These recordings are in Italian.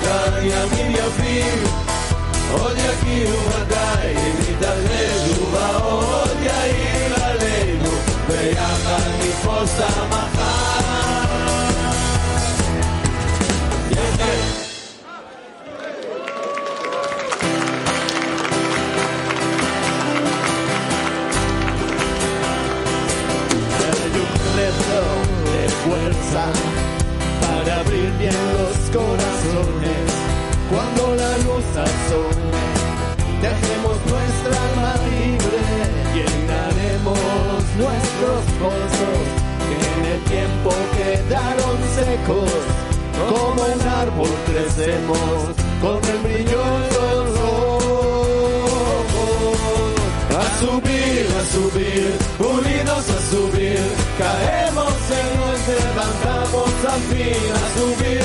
כאן ימים יפים, עוד יגיעו ודאי, אם יתעללו באור עוד יאיר עלינו, ביחד נתפוס את המחר. Yeah, yeah. de fuerza para abrir bien los corazones cuando la luz asome. Dejemos nuestra alma libre, llenaremos nuestros pozos que en el tiempo quedaron secos. Como un árbol crecemos con el brillo en ojos. A subir, a subir, unidos a subir, nos levantamos al fin, a subir,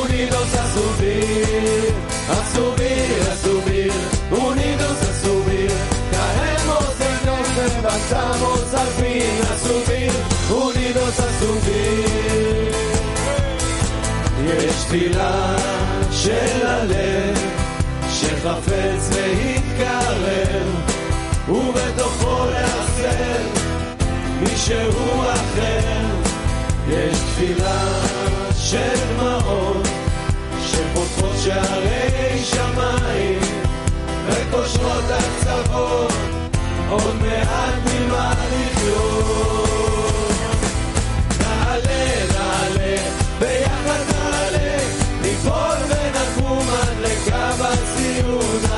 unidos a subir, a subir, a subir, unidos a subir, caemos y nos levantamos al fin, a subir, unidos a subir. יש תפילה של הלב שחפץ להתקרב ובתוכו לאחסן מישהו אחר. יש תפילה של דמעות שפותחות שערי שמיים וקושרות הקצוות עוד מעט ממה לחיות. נעלה, נעלה, ביחד נעלה, ניפול ונקום עד לקו הציון.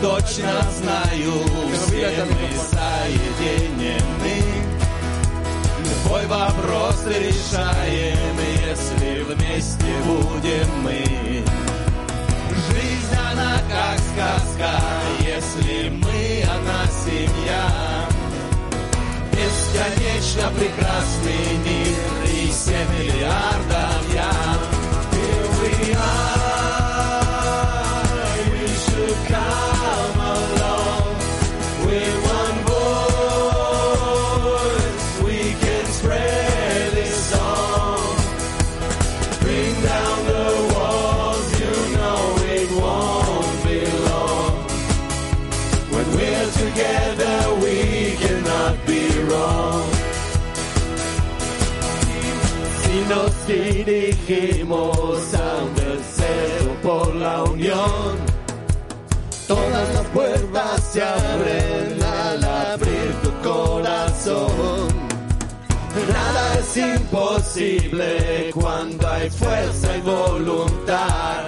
Точно знаю, все мы соединены. Любой вопрос решаем, если вместе будем мы. Жизнь она как сказка, если мы, она семья. Бесконечно прекрасный мир и семь миллиардов я. Here we are, dirigimos a un deseo por la unión, todas las puertas se abren al abrir tu corazón. Nada es imposible cuando hay fuerza y voluntad.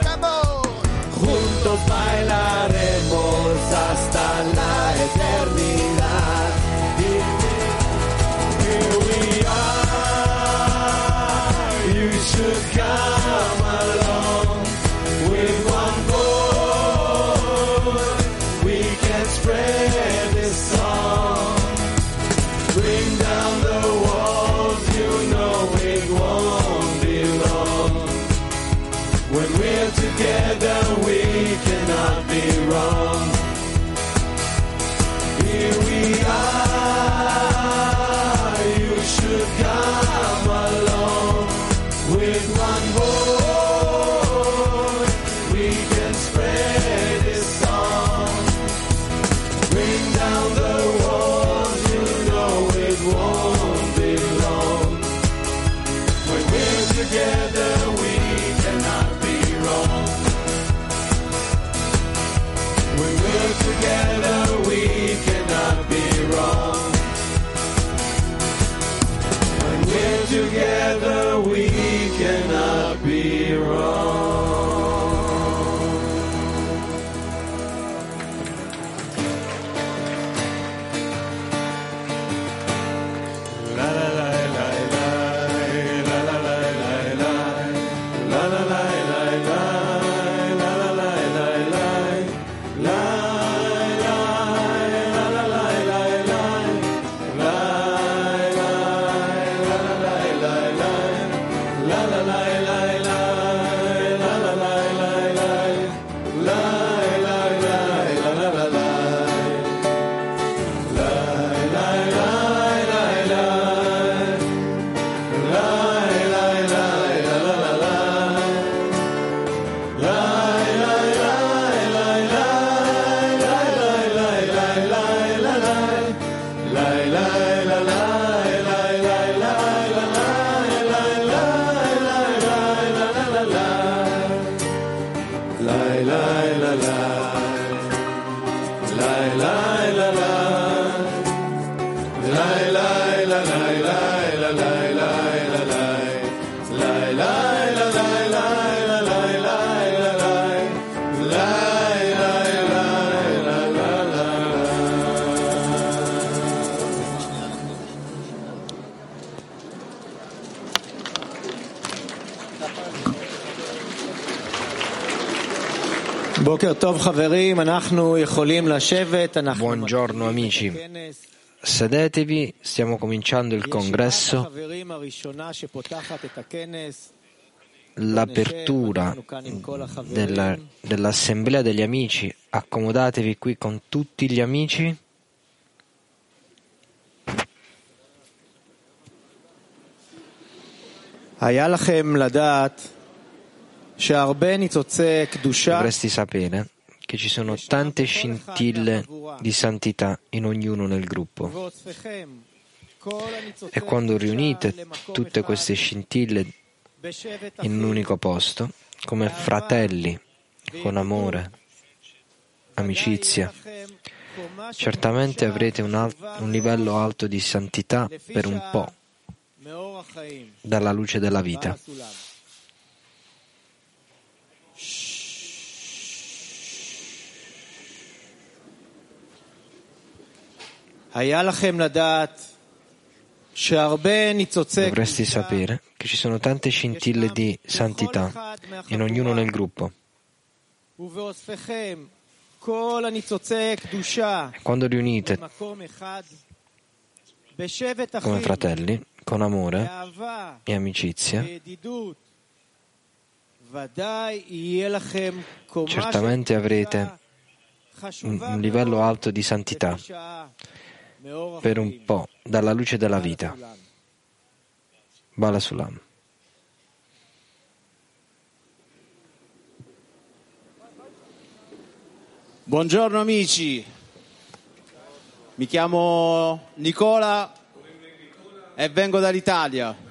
Together, la la la la la lie. Buongiorno amici, sedetevi, stiamo cominciando il congresso. החברים הראשונה שפותחת את הכנס. L'apertura della- dell'assemblea degli amici, accomodatevi qui con tutti gli amici. היה לכם לדעת שהרבה ניצוצי קדושה Dovresti sapere che ci sono tante scintille di santità in ognuno nel gruppo. E quando riunite tutte queste scintille in un unico posto, come fratelli, con amore, amicizia, certamente avrete un, al- un livello alto di santità per un po', dalla luce della vita. Dovresti sapere che ci sono tante scintille di santità in ognuno nel gruppo. Quando riunite come fratelli, con amore e amicizia, certamente avrete un livello alto di santità per un po' dalla luce della vita. Bala Sulam. Buongiorno amici, mi chiamo Nicola e vengo dall'Italia.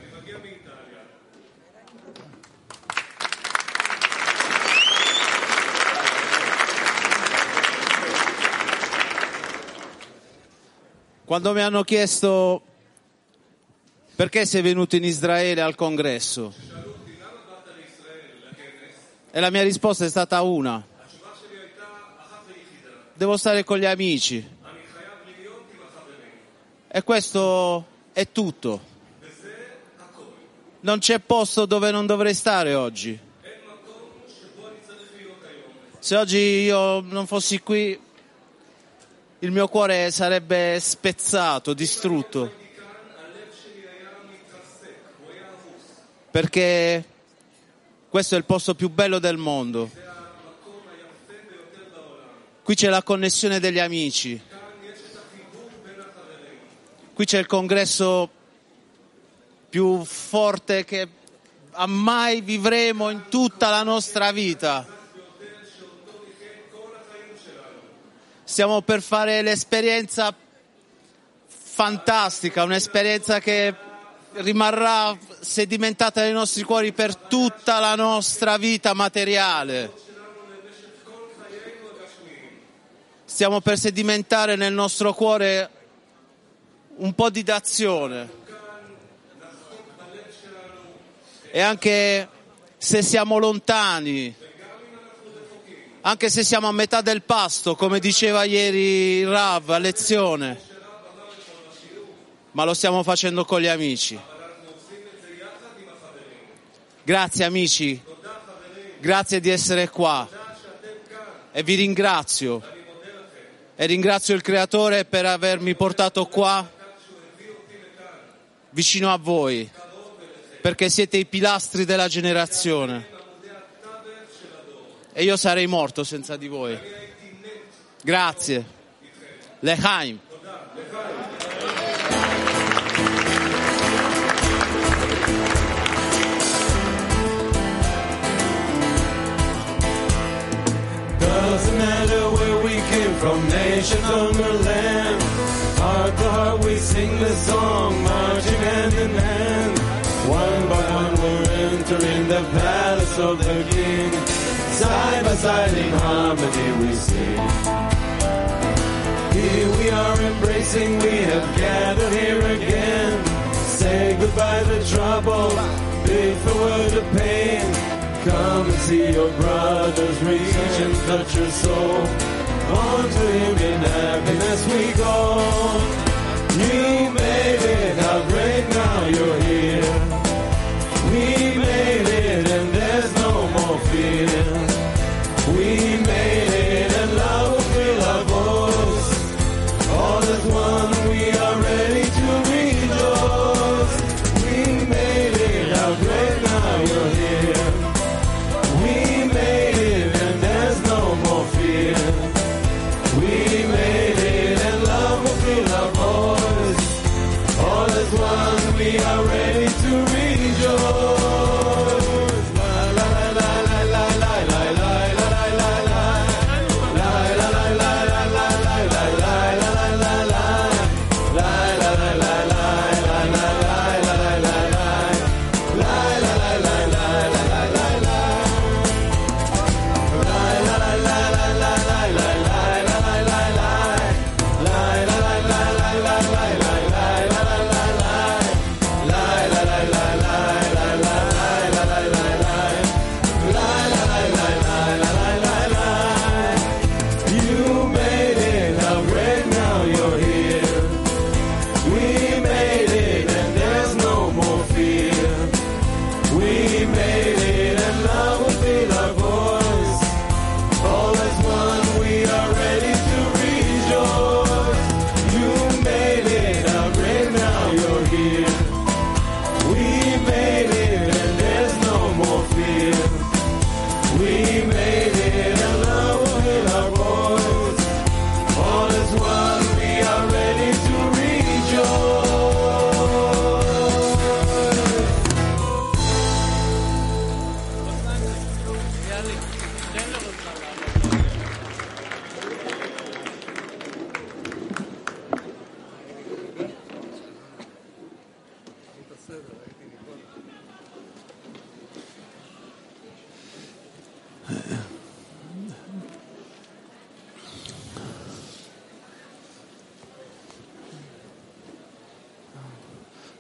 Quando mi hanno chiesto perché sei venuto in Israele al congresso, e la mia risposta è stata una. Devo stare con gli amici. E questo è tutto. Non c'è posto dove non dovrei stare oggi. Se oggi io non fossi qui, il mio cuore sarebbe spezzato, distrutto. Perché questo è il posto più bello del mondo. Qui c'è la connessione degli amici. Qui c'è il congresso più forte che mai vivremo in tutta la nostra vita. Stiamo per fare l'esperienza fantastica, un'esperienza che rimarrà sedimentata nei nostri cuori per tutta la nostra vita materiale. Stiamo per sedimentare nel nostro cuore un po' di d'azione. E anche se siamo lontani, anche se siamo a metà del pasto, come diceva ieri Rav a lezione, ma lo stiamo facendo con gli amici. Grazie amici, grazie di essere qua. E vi ringrazio. E ringrazio il Creatore per avermi portato qua vicino a voi perché siete i pilastri della generazione e io sarei morto senza di voi. Grazie. Lechaim. Doesn't matter where we came from, nation the land. Heart to heart we sing this song, marching hand in hand. One by one we're entering the palace of the King. Side by side in harmony we sing. Here we are embracing, we have gathered here again. Say goodbye to trouble, bid farewell to pain. Come and see your brothers reach and touch your soul. On to him in happiness we go. You made it, how great now you're here. We made it and there's no more fear.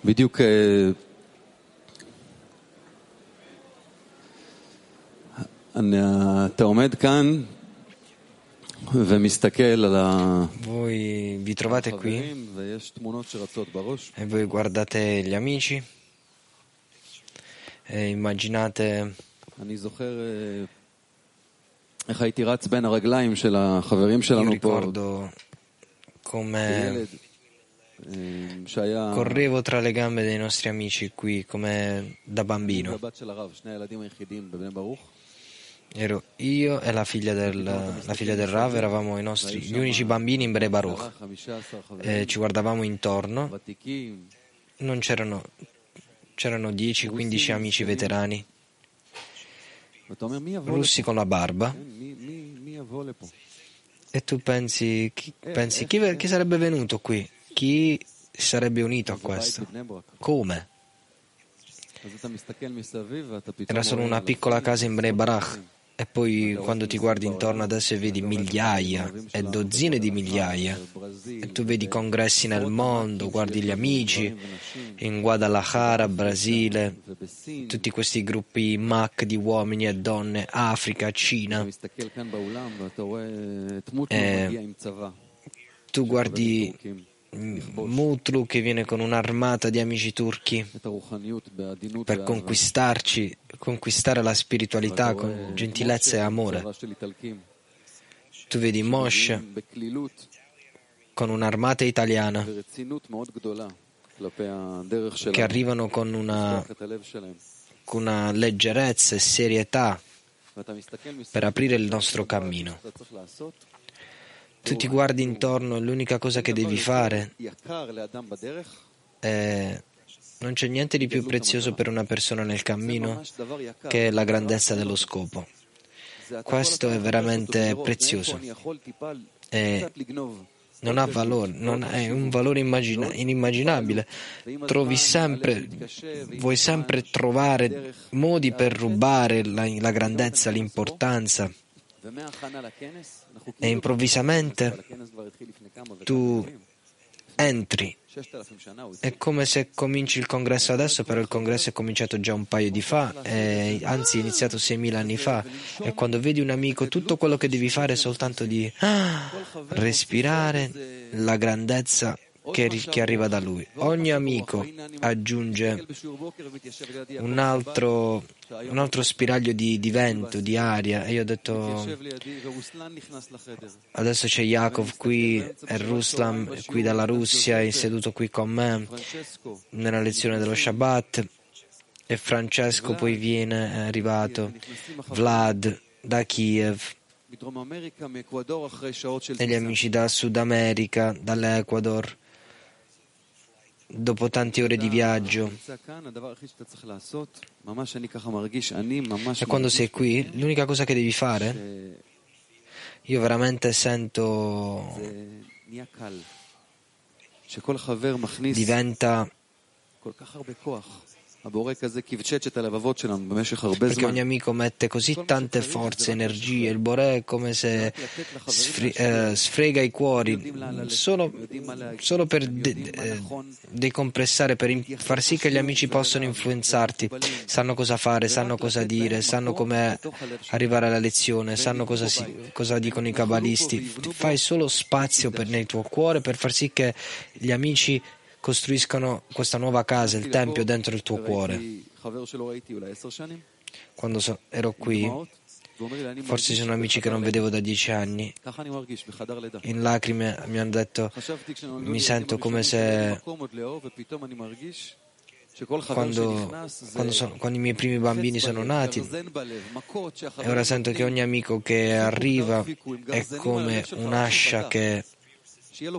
בדיוק אה, אני- אתה עומד כאן ומסתכל על Voi vi trovate qui החברים ויש תמונות שרצות בראש. e voi guardate gli amici E immaginate אני זוכר אה, איך הייתי רץ בין הרגליים של החברים Io שלנו פה, ricordo come כילד, אה, שהיה... Mm. Correvo tra le gambe dei nostri amici qui come da bambino. Ero io e la figlia del, la figlia del Rav, eravamo nostri, gli unici bambini in Bre Baruch. E eh, ci guardavamo intorno, non c'erano, c'erano 10-15 amici veterani, russi con la barba. E tu pensi, chi, pensi chi, chi sarebbe venuto qui? chi sarebbe unito a questo? Come? Era solo una piccola casa in Bnei Barach e poi quando ti guardi intorno adesso e vedi migliaia e dozzine di migliaia e tu vedi congressi nel mondo, guardi gli amici in Guadalajara, Brasile, tutti questi gruppi MAC di uomini e donne, Africa, Cina. E tu guardi Mm, Mutlu che viene con un'armata di amici turchi per conquistarci, conquistare la spiritualità con gentilezza e amore. Tu vedi Moshe con un'armata italiana che arrivano con una, con una leggerezza e serietà per aprire il nostro cammino tu ti guardi intorno e l'unica cosa che devi fare è... Non c'è niente di più prezioso per una persona nel cammino che la grandezza dello scopo. Questo è veramente prezioso e non ha valore, non è un valore immagina- inimmaginabile. Trovi sempre, vuoi sempre trovare modi per rubare la, la grandezza, l'importanza e improvvisamente tu entri. È come se cominci il congresso adesso, però il congresso è cominciato già un paio di fa, eh, anzi è iniziato 6.000 anni fa. E quando vedi un amico, tutto quello che devi fare è soltanto di ah, respirare la grandezza che, che arriva da lui. Ogni amico aggiunge un altro, un altro spiraglio di, di, vento, di aria. E io ho detto, adesso c'è Yakov qui e Ruslan qui dalla Russia, è seduto qui con me nella lezione dello Shabbat. E Francesco poi viene, è arrivato, Vlad da Kiev e gli amici da Sud America, dall'Ecuador, dopo tante ore di viaggio. E quando sei qui, l'unica cosa che devi fare, io veramente sento diventa perché ogni amico mette così tante forze, energie, il Boré è come se sfri, eh, sfrega i cuori. Solo, solo per de, eh, decompressare, per far sì che gli amici possano influenzarti, sanno cosa fare, sanno cosa dire, sanno come arrivare alla lezione, sanno cosa, si, cosa dicono i cabalisti. Fai solo spazio per, nel tuo cuore per far sì che gli amici costruiscono questa nuova casa, il Tempio, dentro il tuo cuore. Quando so, ero qui, forse sono amici che non vedevo da dieci anni, in lacrime mi hanno detto, mi sento come se... Quando, quando, sono, quando, i miei primi bambini sono nati e ora sento che ogni amico che arriva è come un'ascia che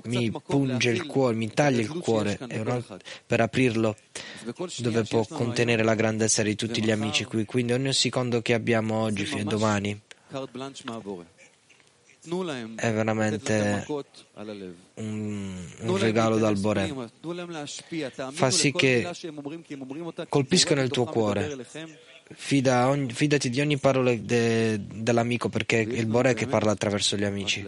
mi punge il cuore, mi taglia il cuore per aprirlo dove può contenere la grandezza di tutti gli amici qui. Quindi ogni secondo che abbiamo oggi fino a domani. È veramente un, un, regalo dal Borè. Fa sì che colpiscano il tuo cuore. Fida ogni, fidati di ogni parola de, dell'amico perché è il Borè che parla attraverso gli amici.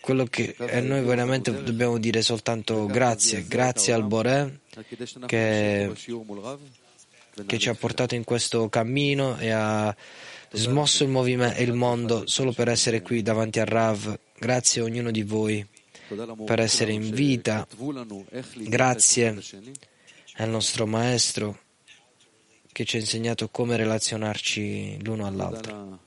Quello che eh, noi veramente dobbiamo dire soltanto grazie, grazie al Boré che, che ci ha portato in questo cammino e ha smosso il, movime- il mondo solo per essere qui davanti al Rav. Grazie a ognuno di voi per essere in vita. Grazie al nostro maestro che ci ha insegnato come relazionarci l'uno all'altro.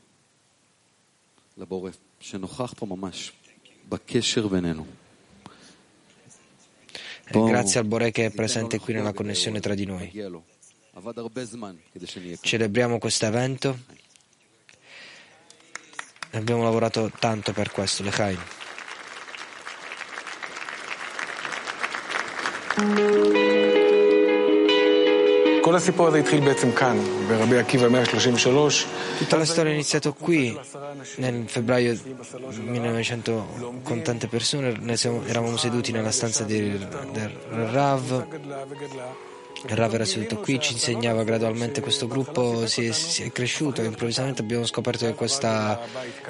Eh, grazie al Bore che è presente qui nella connessione tra di noi. Celebriamo questo evento. Abbiamo lavorato tanto per questo, Lechaim. Tutta la storia è iniziata qui, nel febbraio 1900, con tante persone. Siamo, eravamo seduti nella stanza del, Rav. Il Rav era seduto qui, ci insegnava gradualmente questo gruppo, si è, si è cresciuto e improvvisamente abbiamo scoperto che questa,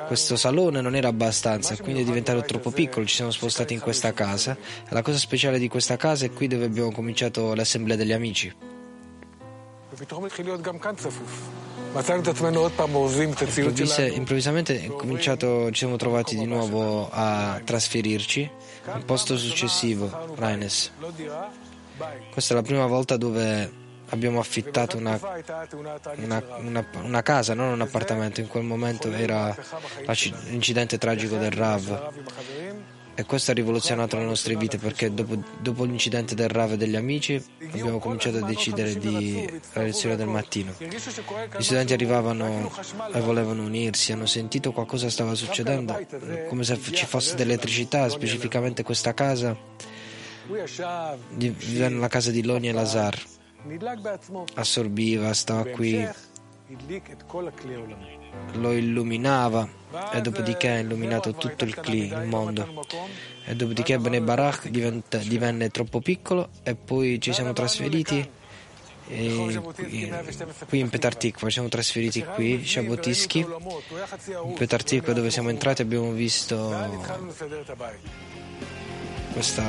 questo salone non era abbastanza, quindi è diventato troppo piccolo, ci siamo spostati in questa casa. La cosa speciale di questa casa è qui dove abbiamo cominciato l'assemblea degli amici. ופתאום התחיל להיות גם כאן צפוף. מצאנו את עצמנו עוד פעם אורזים את הציוד Improvvise- שלנו. improvvisamente è cominciato- ci siamo trovati di nuovo a trasferirci. Il posto successivo, Raines. לא דירה, בית. Questa è la prima volta dove abbiamo affittato una, תקופה הייתה התאונה הטרגית una- של רב. una- una casa, non un appartamento. In quel momento era la ci- l'incidente tragico del Rav. E questo ha rivoluzionato le nostre vite perché dopo, dopo l'incidente del RAV e degli amici abbiamo cominciato a decidere di la lezione del mattino. Gli studenti arrivavano e volevano unirsi, hanno sentito qualcosa stava succedendo, come se ci fosse dell'elettricità, specificamente questa casa, la casa di Loni e Lazar. Assorbiva, stava qui lo illuminava e dopodiché ha illuminato tutto il Kli, il mondo. E dopodiché Bene Barak divente, divenne troppo piccolo e poi ci siamo trasferiti e qui in Petartikva, siamo trasferiti qui, Shabotisky, in Petartikva dove siamo entrati abbiamo visto questa...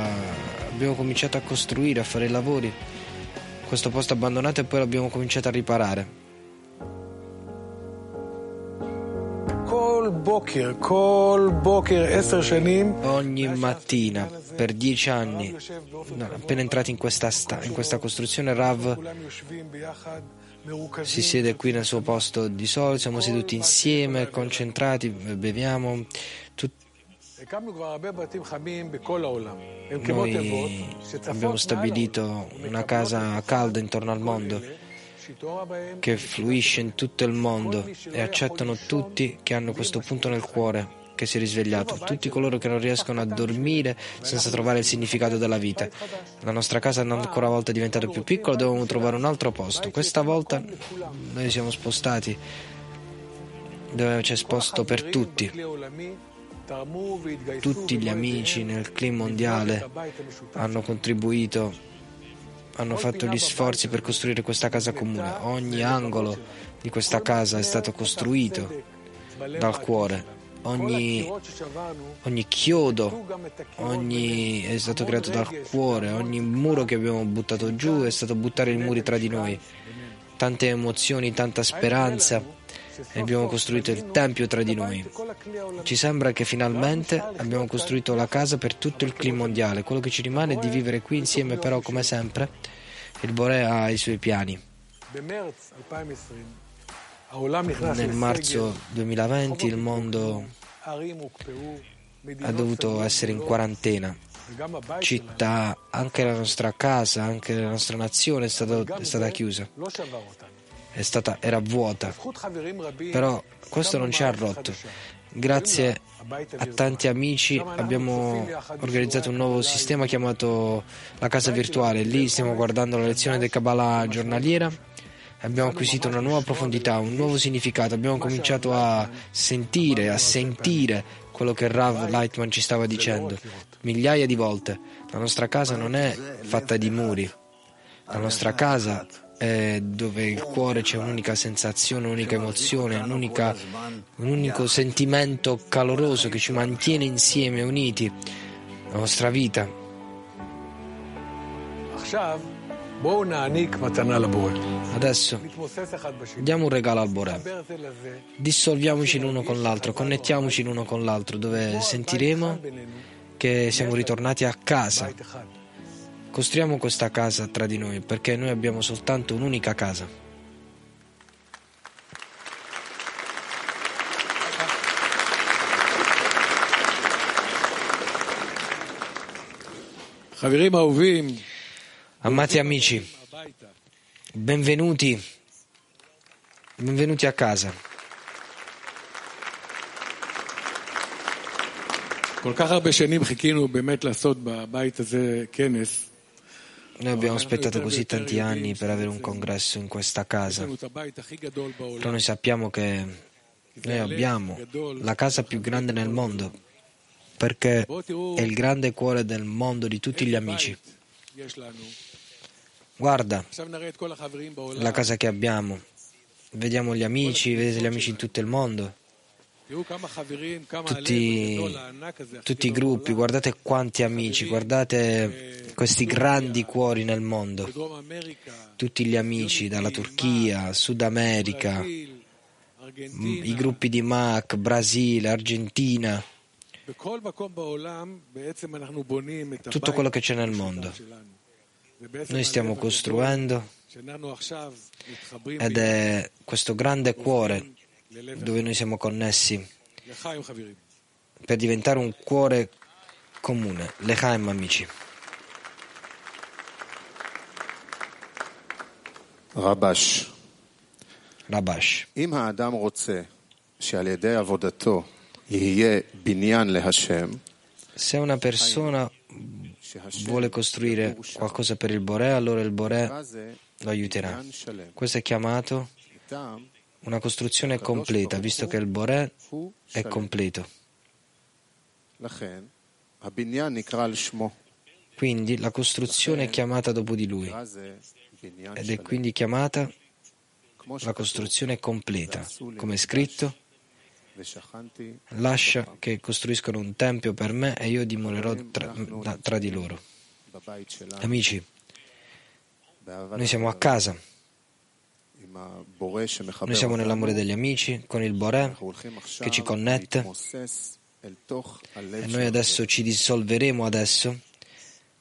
abbiamo cominciato a costruire, a fare i lavori, questo posto abbandonato e poi l'abbiamo cominciato a riparare. Ogni mattina, per dieci anni, appena entrati in questa, sta, in questa costruzione, Rav si siede qui nel suo posto di solito, siamo seduti insieme, concentrati, beviamo. Noi abbiamo stabilito una casa calda intorno al mondo che fluisce in tutto il mondo e accettano tutti che hanno questo punto nel cuore che si è risvegliato, tutti coloro che non riescono a dormire senza trovare il significato della vita. La nostra casa è ancora una volta diventata più piccola, dovevamo trovare un altro posto. Questa volta noi siamo spostati dove c'è posto per tutti. Tutti gli amici nel clima mondiale hanno contribuito hanno fatto gli sforzi per costruire questa casa comune. Ogni angolo di questa casa è stato costruito dal cuore. Ogni, ogni chiodo ogni, è stato creato dal cuore, ogni muro che abbiamo buttato giù è stato buttare i muri tra di noi. Tante emozioni, tanta speranza e abbiamo costruito il Tempio tra di noi. Ci sembra che finalmente abbiamo costruito la casa per tutto il clima mondiale. Quello che ci rimane è di vivere qui insieme, però, come sempre, il Borea ha i suoi piani. Nel marzo 2020 il mondo ha dovuto essere in quarantena. Città, anche la nostra casa, anche la nostra nazione è stata, è stata chiusa stata, era vuota, però questo non ci ha rotto. Grazie a tanti amici abbiamo organizzato un nuovo sistema chiamato la casa virtuale, lì stiamo guardando la lezione del Kabbalah giornaliera. Abbiamo acquisito una nuova profondità, un nuovo significato, abbiamo cominciato a sentire, a sentire quello che Rav Lightman ci stava dicendo. Migliaia di volte. La nostra casa non è fatta di muri, la nostra casa eh, dove il cuore c'è un'unica sensazione, un'unica emozione, un'unica, un unico sentimento caloroso che ci mantiene insieme, uniti, la nostra vita. Adesso diamo un regalo al Bore, dissolviamoci l'uno con l'altro, connettiamoci l'uno con l'altro, dove sentiremo che siamo ritornati a casa. Costruiamo questa casa tra di noi perché noi abbiamo soltanto un'unica casa. Amati amici, benvenuti, benvenuti a casa. כל כך הרבה שנים חיכינו באמת לעשות בבית הזה כנס. Noi abbiamo aspettato così tanti anni per avere un congresso in questa casa, però noi sappiamo che noi abbiamo la casa più grande nel mondo, perché è il grande cuore del mondo di tutti gli amici. Guarda la casa che abbiamo, vediamo gli amici, vedete gli amici in tutto il mondo tutti, tutti i gruppi, guardate quanti amici, guardate questi grandi cuori nel mondo, tutti gli amici dalla Turchia, Sud America, mm, i gruppi di MAC, Brasile, Argentina, tutto quello che c'è nel mondo. Noi stiamo costruendo ed è questo grande cuore dove noi siamo connessi per diventare un cuore comune. Lechaim, amici. Rabash. Rabash. Se una persona vuole costruire qualcosa per il Boré, allora il Boré lo aiuterà. Questo è chiamato una costruzione completa, visto che il Boré è completo. Quindi la costruzione è chiamata dopo di lui. Ed è quindi chiamata la costruzione completa, come è scritto. Lascia che costruiscono un tempio per me e io dimorerò tra, tra di loro. Amici, noi siamo a casa. Noi siamo nell'amore degli amici, con il Boré che ci connette. e noi adesso ci dissolveremo adesso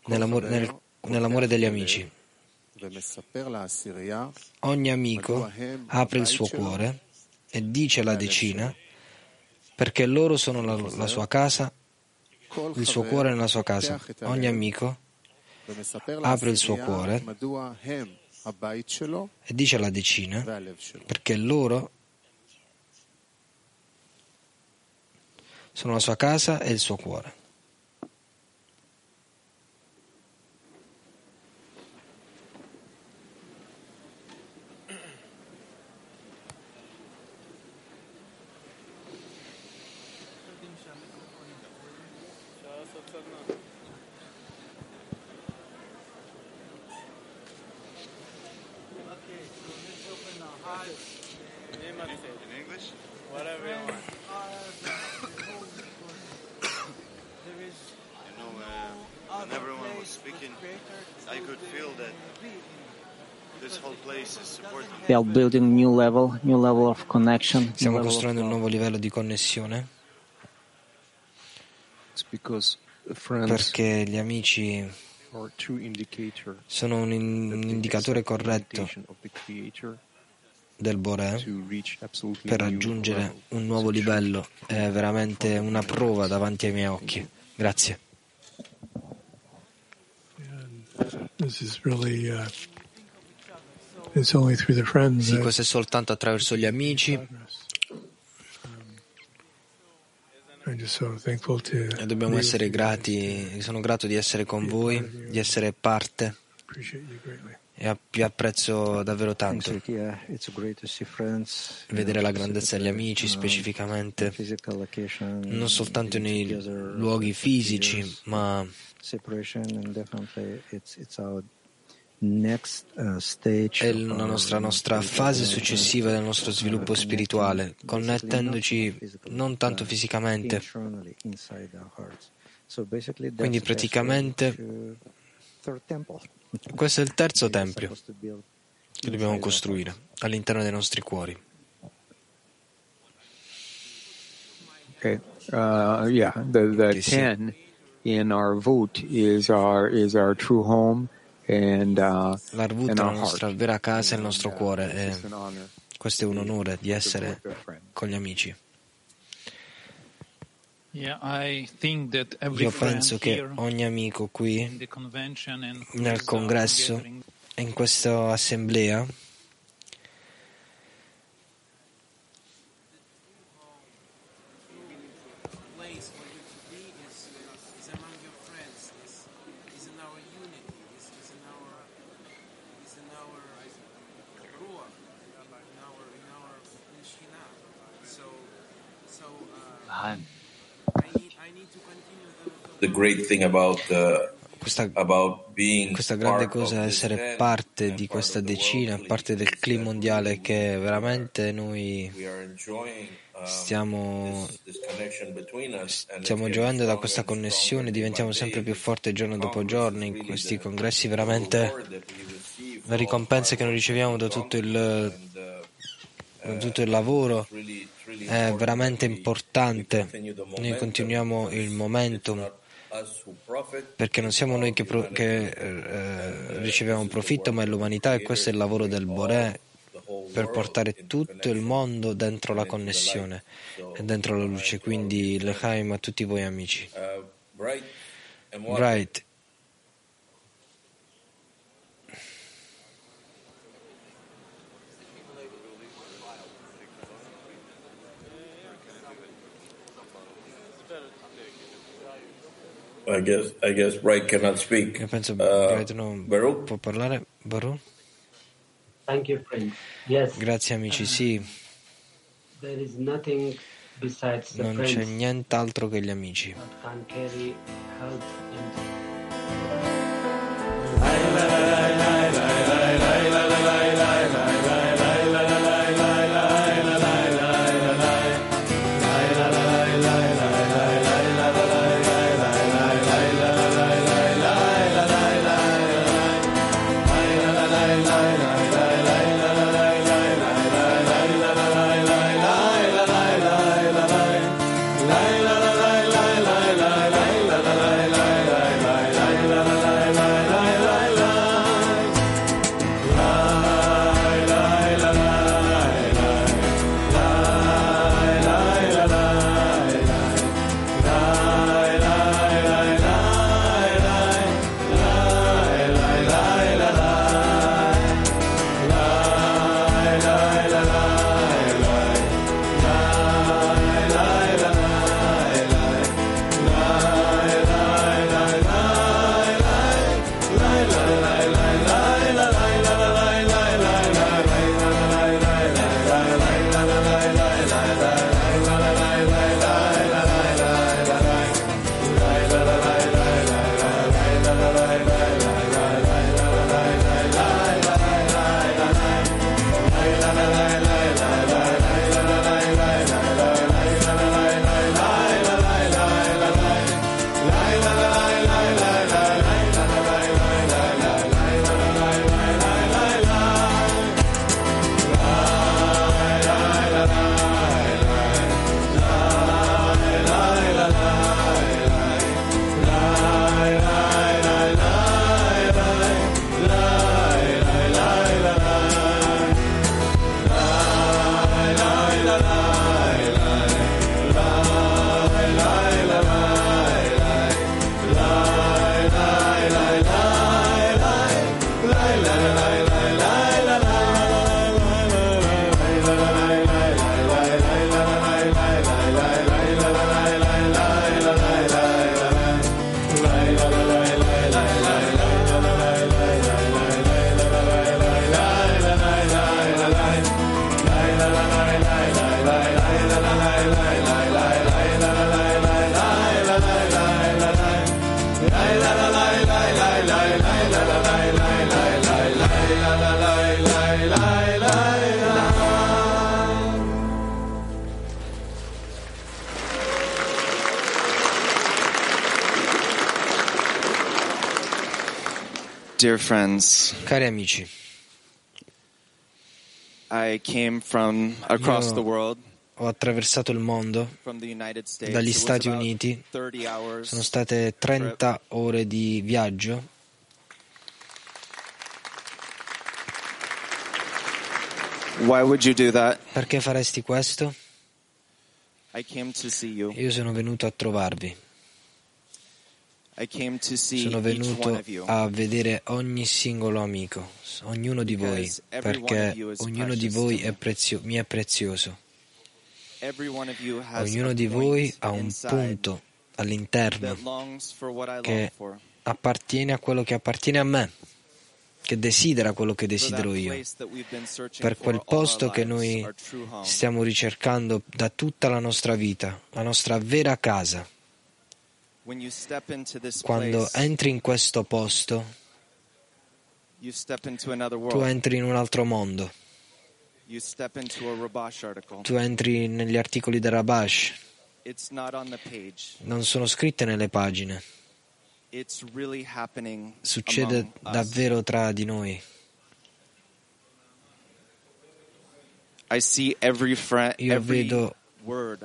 nell'amore, nel, nell'amore degli amici. Ogni amico apre il suo cuore e dice alla decina perché loro sono la, la sua casa, il suo cuore è nella sua casa. Ogni amico apre il suo cuore e dice alla decina, perché loro sono la sua casa e il suo cuore. Level, new level of connection. new Stiamo level of costruendo un nuovo livello di connessione It's because friends perché gli amici sono un, in- un indicatore corretto invitation of the Creator del Boré to reach absolutely per new raggiungere un nuovo livello. È veramente una prova davanti ai miei occhi. Grazie. This is really, uh, it's only through the friends Sì, questo è soltanto attraverso gli amici. I'm just so thankful to e dobbiamo essere grati. Sono grato di essere con voi, di essere parte. E vi apprezzo davvero tanto. You Vedere la grandezza degli amici um, specificamente, non soltanto nei luoghi fisici, ma è of la nostra, nostra fase successiva del nostro uh, sviluppo spirituale, connettendoci physically, non tanto but fisicamente, Quindi praticamente uh, questo è il terzo tempio che dobbiamo costruire all'interno dei nostri cuori. Okay. Uh, yeah, the the ten in our vote is our is our true home and uh, L'Arvut è and la nostra vera casa e il nostro And, uh, cuore e honor questo è un onore di essere con gli amici. Yeah, I think that every Io friend penso che here ogni amico in qui the convention and who nel uh, congresso gathering e in questa assemblea place for you to be is, is among your friends, is, is in our unity, is, is in our is in our ruach, in our in our in Shina. So so uh, I need I need to continue the, the great thing about uh, questa, about being questa grande cosa è essere parte di questa decina, parte del clima mondiale che veramente noi uh, stiamo, stiamo it's gioendo da questa connessione, diventiamo sempre più forti giorno dopo giorno in questi congressi veramente la ricompensa che noi riceviamo da tutto il, uh, da tutto il lavoro è veramente importante. Noi continuiamo il momentum perché non siamo noi che, pro- che, eh, riceviamo profitto, ma è l'umanità e questo è il lavoro del Boré per portare tutto il mondo dentro la connessione e dentro la luce. Quindi Lechaim a tutti voi amici. uh, bright I guess I guess Bright cannot speak. io penso Uh, Bright non Baruch? può parlare. Baru? Thank you, friend. Yes, Grazie amici, sì, there is nothing besides the non c'è nient'altro che gli amici. that can Dear friends, Cari amici, I came from across the world, ho attraversato il mondo dagli Stati Uniti, 30 hours. sono state 30 ore di viaggio. Perché faresti questo? Io sono venuto a trovarvi. I came to see Sono venuto a vedere ogni singolo amico, ognuno di voi, perché ognuno di voi è prezio- mi è prezioso. Ognuno di voi ha un punto all'interno che appartiene a quello che appartiene a me, che desidera quello che desidero io, per quel posto che noi stiamo ricercando da tutta la nostra vita, la nostra vera casa. When you step into this Quando entri in questo posto, tu entri in un altro mondo, tu entri negli articoli del Rabash, non sono scritte nelle pagine, succede davvero tra di noi. Io vedo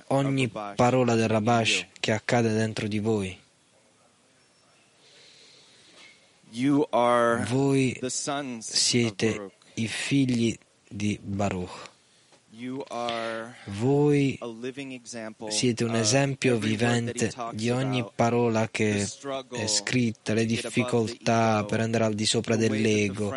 ogni parola del Rabash che accade dentro di voi. Voi siete i figli di Baruch. Voi siete un esempio vivente di ogni parola che è scritta, le difficoltà per andare al di sopra dell'ego,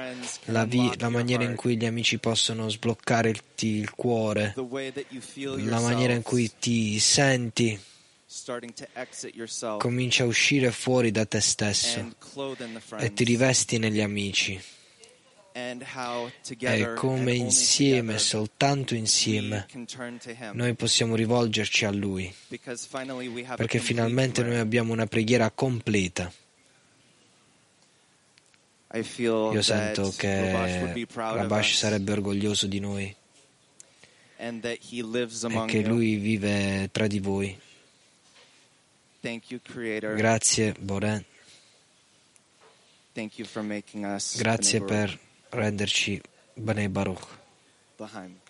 la, vi- la maniera in cui gli amici possono sbloccare il, ti- il cuore, la maniera in cui ti senti, starting to exit yourself cominci a uscire fuori da te stesso e ti rivesti negli amici. E come insieme, soltanto insieme, noi possiamo rivolgerci a Lui, perché finalmente noi abbiamo una preghiera completa. Io sento che Rabash sarebbe orgoglioso di noi. e che. Lui vive tra di voi. Grazie, us Grazie per renderci Bnei Baruch.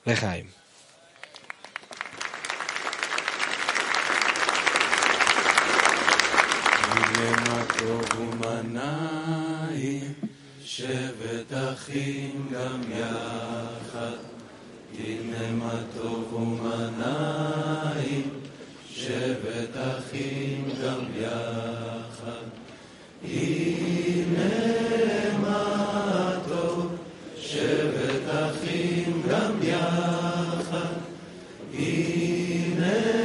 L'chaim. ומנעים, שבט אחים גם יחד. הנה מה טוב ומנעים, שבט אחים גם יחד. הנה Amen.